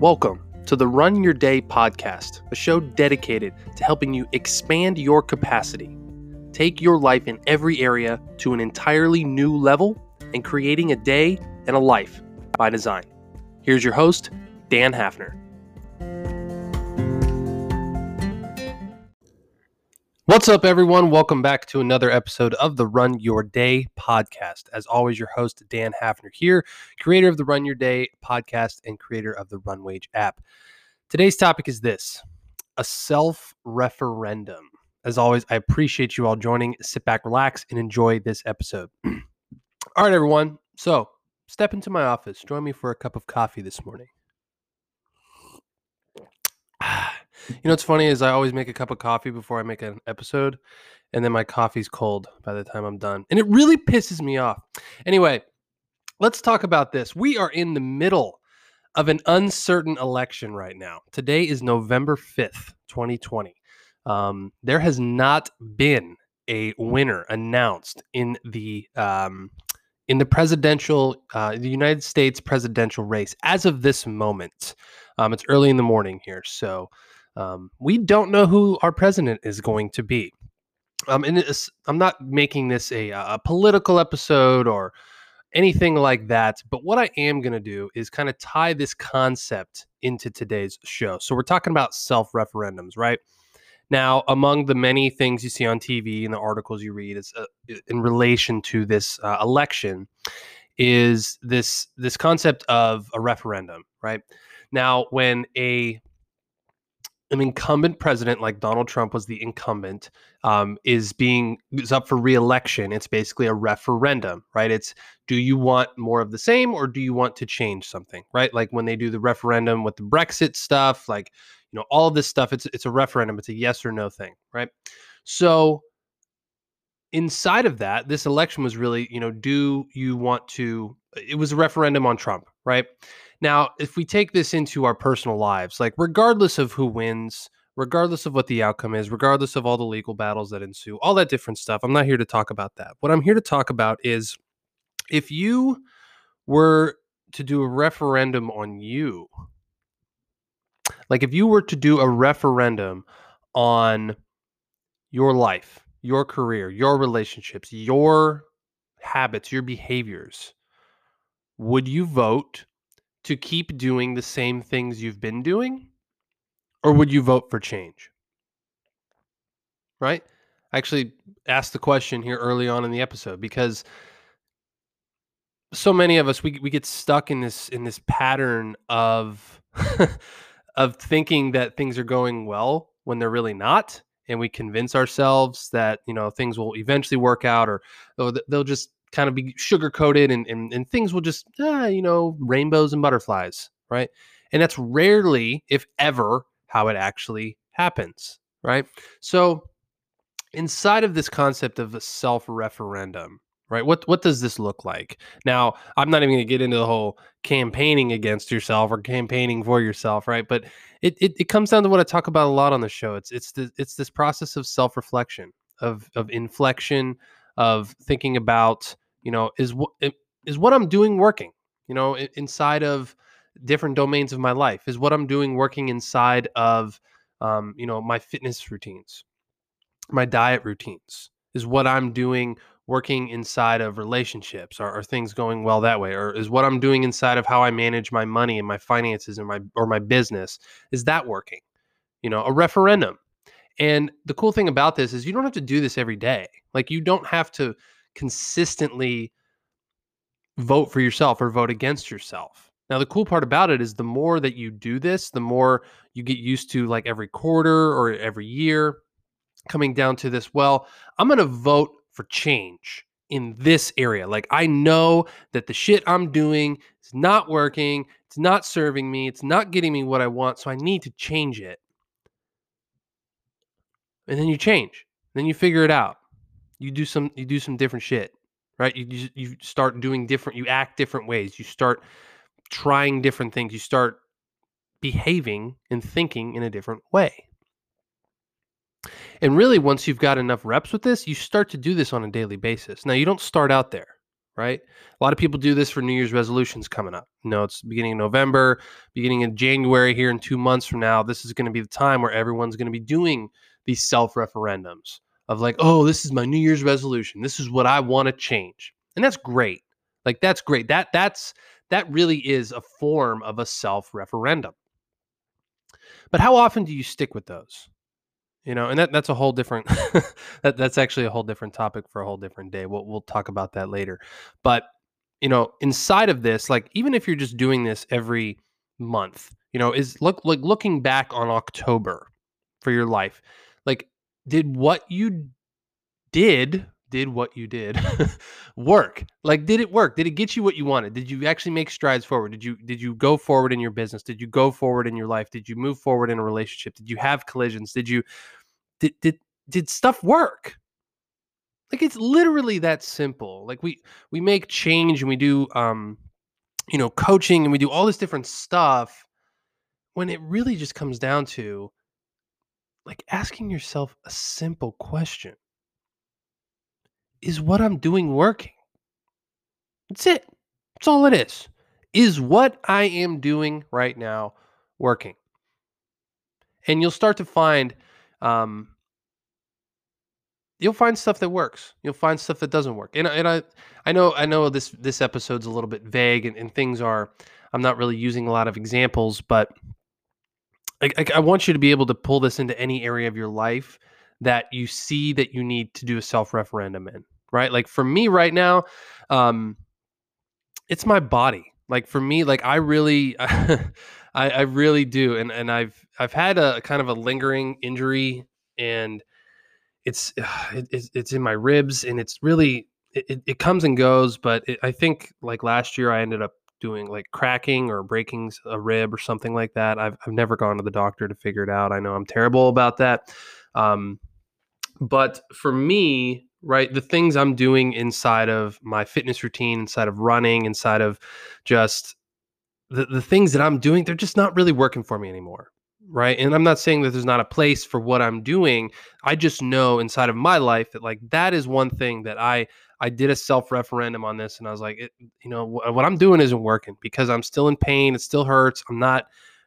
Welcome to the Run Your Day podcast, a show dedicated to helping you expand your capacity, take your life in every area to an entirely new level, and creating a day and a life by design. Here's your host, Dan Hafner. What's up, everyone? Welcome back to another episode of the Run Your Day podcast. As always, your host, Dan Hafner, here, creator of the Run Your Day podcast and creator of the Runwage app. Today's topic is this a self referendum. As always, I appreciate you all joining. Sit back, relax, and enjoy this episode. all right, everyone. So, step into my office. Join me for a cup of coffee this morning. You know what's funny is I always make a cup of coffee before I make an episode, and then my coffee's cold by the time I'm done. And it really pisses me off. Anyway, let's talk about this. We are in the middle of an uncertain election right now. Today is November 5th, 2020. Um, there has not been a winner announced in the um, in the presidential uh, the United States presidential race as of this moment. Um, it's early in the morning here, so um, we don't know who our president is going to be. Um, and I'm not making this a, a political episode or anything like that. But what I am going to do is kind of tie this concept into today's show. So we're talking about self referendums, right? Now, among the many things you see on TV and the articles you read is uh, in relation to this uh, election is this this concept of a referendum, right? Now, when a an incumbent president like Donald Trump was the incumbent um, is being is up for reelection. It's basically a referendum, right? It's do you want more of the same or do you want to change something, right? Like when they do the referendum with the Brexit stuff, like you know all this stuff. It's it's a referendum. It's a yes or no thing, right? So inside of that, this election was really you know do you want to? It was a referendum on Trump, right? Now, if we take this into our personal lives, like regardless of who wins, regardless of what the outcome is, regardless of all the legal battles that ensue, all that different stuff, I'm not here to talk about that. What I'm here to talk about is if you were to do a referendum on you, like if you were to do a referendum on your life, your career, your relationships, your habits, your behaviors, would you vote to keep doing the same things you've been doing? Or would you vote for change? Right? I actually asked the question here early on in the episode because so many of us we, we get stuck in this in this pattern of of thinking that things are going well when they're really not and we convince ourselves that you know things will eventually work out or they'll just kind of be sugar coated and, and, and things will just, ah, you know, rainbows and butterflies, right? And that's rarely, if ever, how it actually happens, right? So, inside of this concept of a self referendum, right? What what does this look like? Now, I'm not even going to get into the whole campaigning against yourself or campaigning for yourself, right? But it, it it comes down to what I talk about a lot on the show. It's it's the, it's this process of self reflection, of of inflection, of thinking about you know is what is what i'm doing working you know inside of different domains of my life? Is what i'm doing working inside of um, you know my fitness routines my diet routines? Is what i'm doing working inside of relationships? Are, are things going well that way? Or is what i'm doing inside of how i manage my money and my finances and my or my business is that working? You know a referendum and the cool thing about this is you don't have to do this every day. Like you don't have to consistently vote for yourself or vote against yourself. Now the cool part about it is the more that you do this, the more you get used to like every quarter or every year coming down to this, well, I'm going to vote for change in this area. Like I know that the shit I'm doing is not working, it's not serving me, it's not getting me what I want, so I need to change it and then you change. Then you figure it out. You do some you do some different shit, right? You you, start doing different. You act different ways. You start trying different things. You start behaving and thinking in a different way. And really, once you've got enough reps with this, you start to do this on a daily basis. Now, you don't start out there, right? A lot of people do this for New Year's resolutions coming up. You know, it's beginning of November, beginning of January here in two months from now. This is going to be the time where everyone's going to be doing these self referendums of like, oh, this is my New Year's resolution. This is what I want to change. And that's great. Like that's great. That that's that really is a form of a self referendum. But how often do you stick with those? You know, and that that's a whole different that that's actually a whole different topic for a whole different day. We'll we'll talk about that later. But you know, inside of this, like even if you're just doing this every month, you know, is look like looking back on October for your life, like did what you did did what you did work? Like did it work? Did it get you what you wanted? Did you actually make strides forward? Did you did you go forward in your business? Did you go forward in your life? Did you move forward in a relationship? Did you have collisions? Did you did did did stuff work? Like it's literally that simple. Like we we make change and we do um you know coaching and we do all this different stuff when it really just comes down to like asking yourself a simple question is what I'm doing working? That's it. That's all it is. Is what I am doing right now working? And you'll start to find, um, you'll find stuff that works. You'll find stuff that doesn't work. And, and I, I know, I know this this episode's a little bit vague, and, and things are. I'm not really using a lot of examples, but I, I, want you to be able to pull this into any area of your life that you see that you need to do a self referendum in, right? Like for me right now, um, it's my body. Like for me, like I really, I, I really do, and and I've I've had a kind of a lingering injury, and it's it, it's in my ribs, and it's really it, it comes and goes. But it, I think like last year, I ended up doing like cracking or breaking a rib or something like that. I've I've never gone to the doctor to figure it out. I know I'm terrible about that. Um, but for me, right, the things I'm doing inside of my fitness routine, inside of running, inside of just the, the things that I'm doing, they're just not really working for me anymore. Right. And I'm not saying that there's not a place for what I'm doing. I just know inside of my life that like that is one thing that I I did a self referendum on this and I was like, it, you know, wh- what I'm doing isn't working because I'm still in pain. It still hurts. I'm not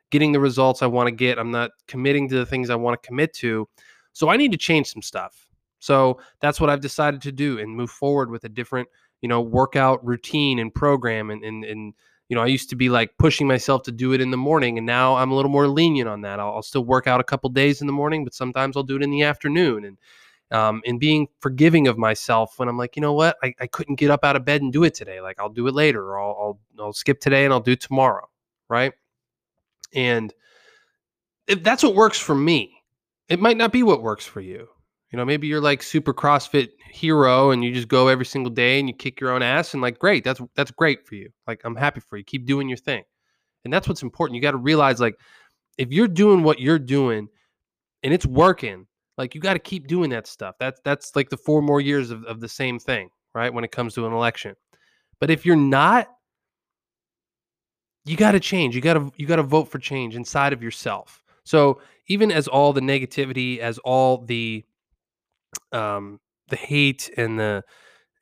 getting the results I want to get. I'm not committing to the things I want to commit to. So I need to change some stuff. So that's what I've decided to do and move forward with a different, you know, workout routine and program. And, and, and you know, I used to be like pushing myself to do it in the morning, and now I'm a little more lenient on that. I'll, I'll still work out a couple days in the morning, but sometimes I'll do it in the afternoon. And um, and being forgiving of myself when I'm like, you know what, I, I couldn't get up out of bed and do it today. Like I'll do it later, or I'll, I'll I'll skip today and I'll do tomorrow, right? And if that's what works for me, it might not be what works for you. You know, maybe you're like super CrossFit hero and you just go every single day and you kick your own ass and like great, that's that's great for you. Like I'm happy for you. Keep doing your thing. And that's what's important. You got to realize like if you're doing what you're doing and it's working, like you got to keep doing that stuff. That's that's like the four more years of, of the same thing, right? When it comes to an election. But if you're not, you got to change. You got to you got to vote for change inside of yourself. So even as all the negativity, as all the um, the hate and the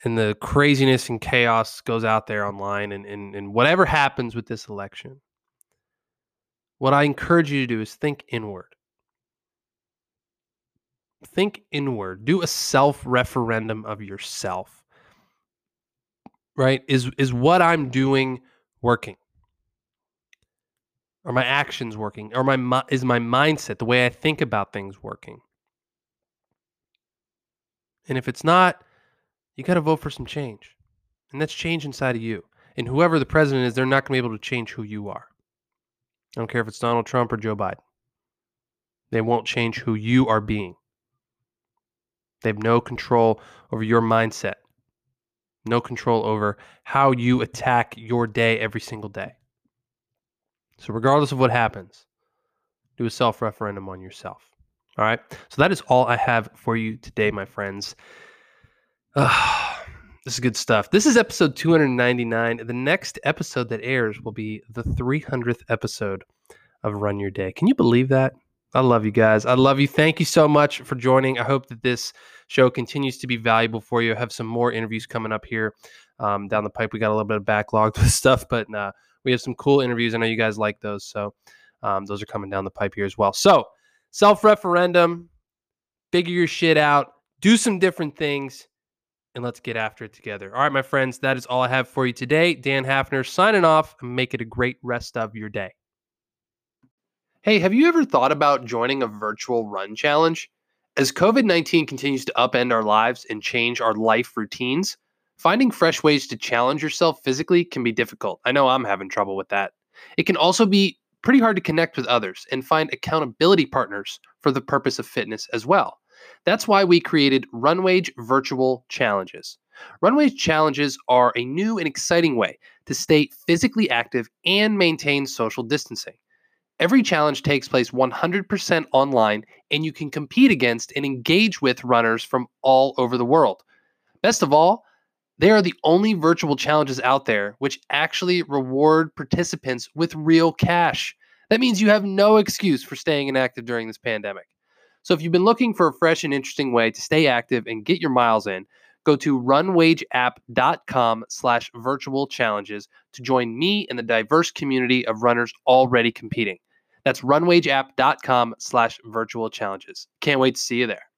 and the craziness and chaos goes out there online, and, and and whatever happens with this election, what I encourage you to do is think inward. Think inward. Do a self referendum of yourself. Right? Is is what I'm doing working? Are my actions working? Or my is my mindset, the way I think about things working? And if it's not, you got to vote for some change. And that's change inside of you. And whoever the president is, they're not going to be able to change who you are. I don't care if it's Donald Trump or Joe Biden. They won't change who you are being. They have no control over your mindset, no control over how you attack your day every single day. So, regardless of what happens, do a self referendum on yourself. All right. So, that is all I have for you today, my friends. This is good stuff. This is episode 299. The next episode that airs will be the 300th episode of Run Your Day. Can you believe that? I love you guys. I love you. Thank you so much for joining. I hope that this show continues to be valuable for you. I have some more interviews coming up here um, down the pipe. We got a little bit of backlog with stuff, but we have some cool interviews. I know you guys like those, so um, those are coming down the pipe here as well. So self referendum, figure your shit out, do some different things, and let's get after it together. All right, my friends, that is all I have for you today. Dan Hafner signing off make it a great rest of your day. Hey, have you ever thought about joining a virtual run challenge? As COVID 19 continues to upend our lives and change our life routines, finding fresh ways to challenge yourself physically can be difficult. I know I'm having trouble with that. It can also be pretty hard to connect with others and find accountability partners for the purpose of fitness as well. That's why we created Runwage Virtual Challenges. Runwage Challenges are a new and exciting way to stay physically active and maintain social distancing. Every challenge takes place 100% online, and you can compete against and engage with runners from all over the world. Best of all, they are the only virtual challenges out there which actually reward participants with real cash. That means you have no excuse for staying inactive during this pandemic. So if you've been looking for a fresh and interesting way to stay active and get your miles in, go to runwageapp.com slash virtual challenges to join me and the diverse community of runners already competing. That's runwageapp.com slash virtual challenges. Can't wait to see you there.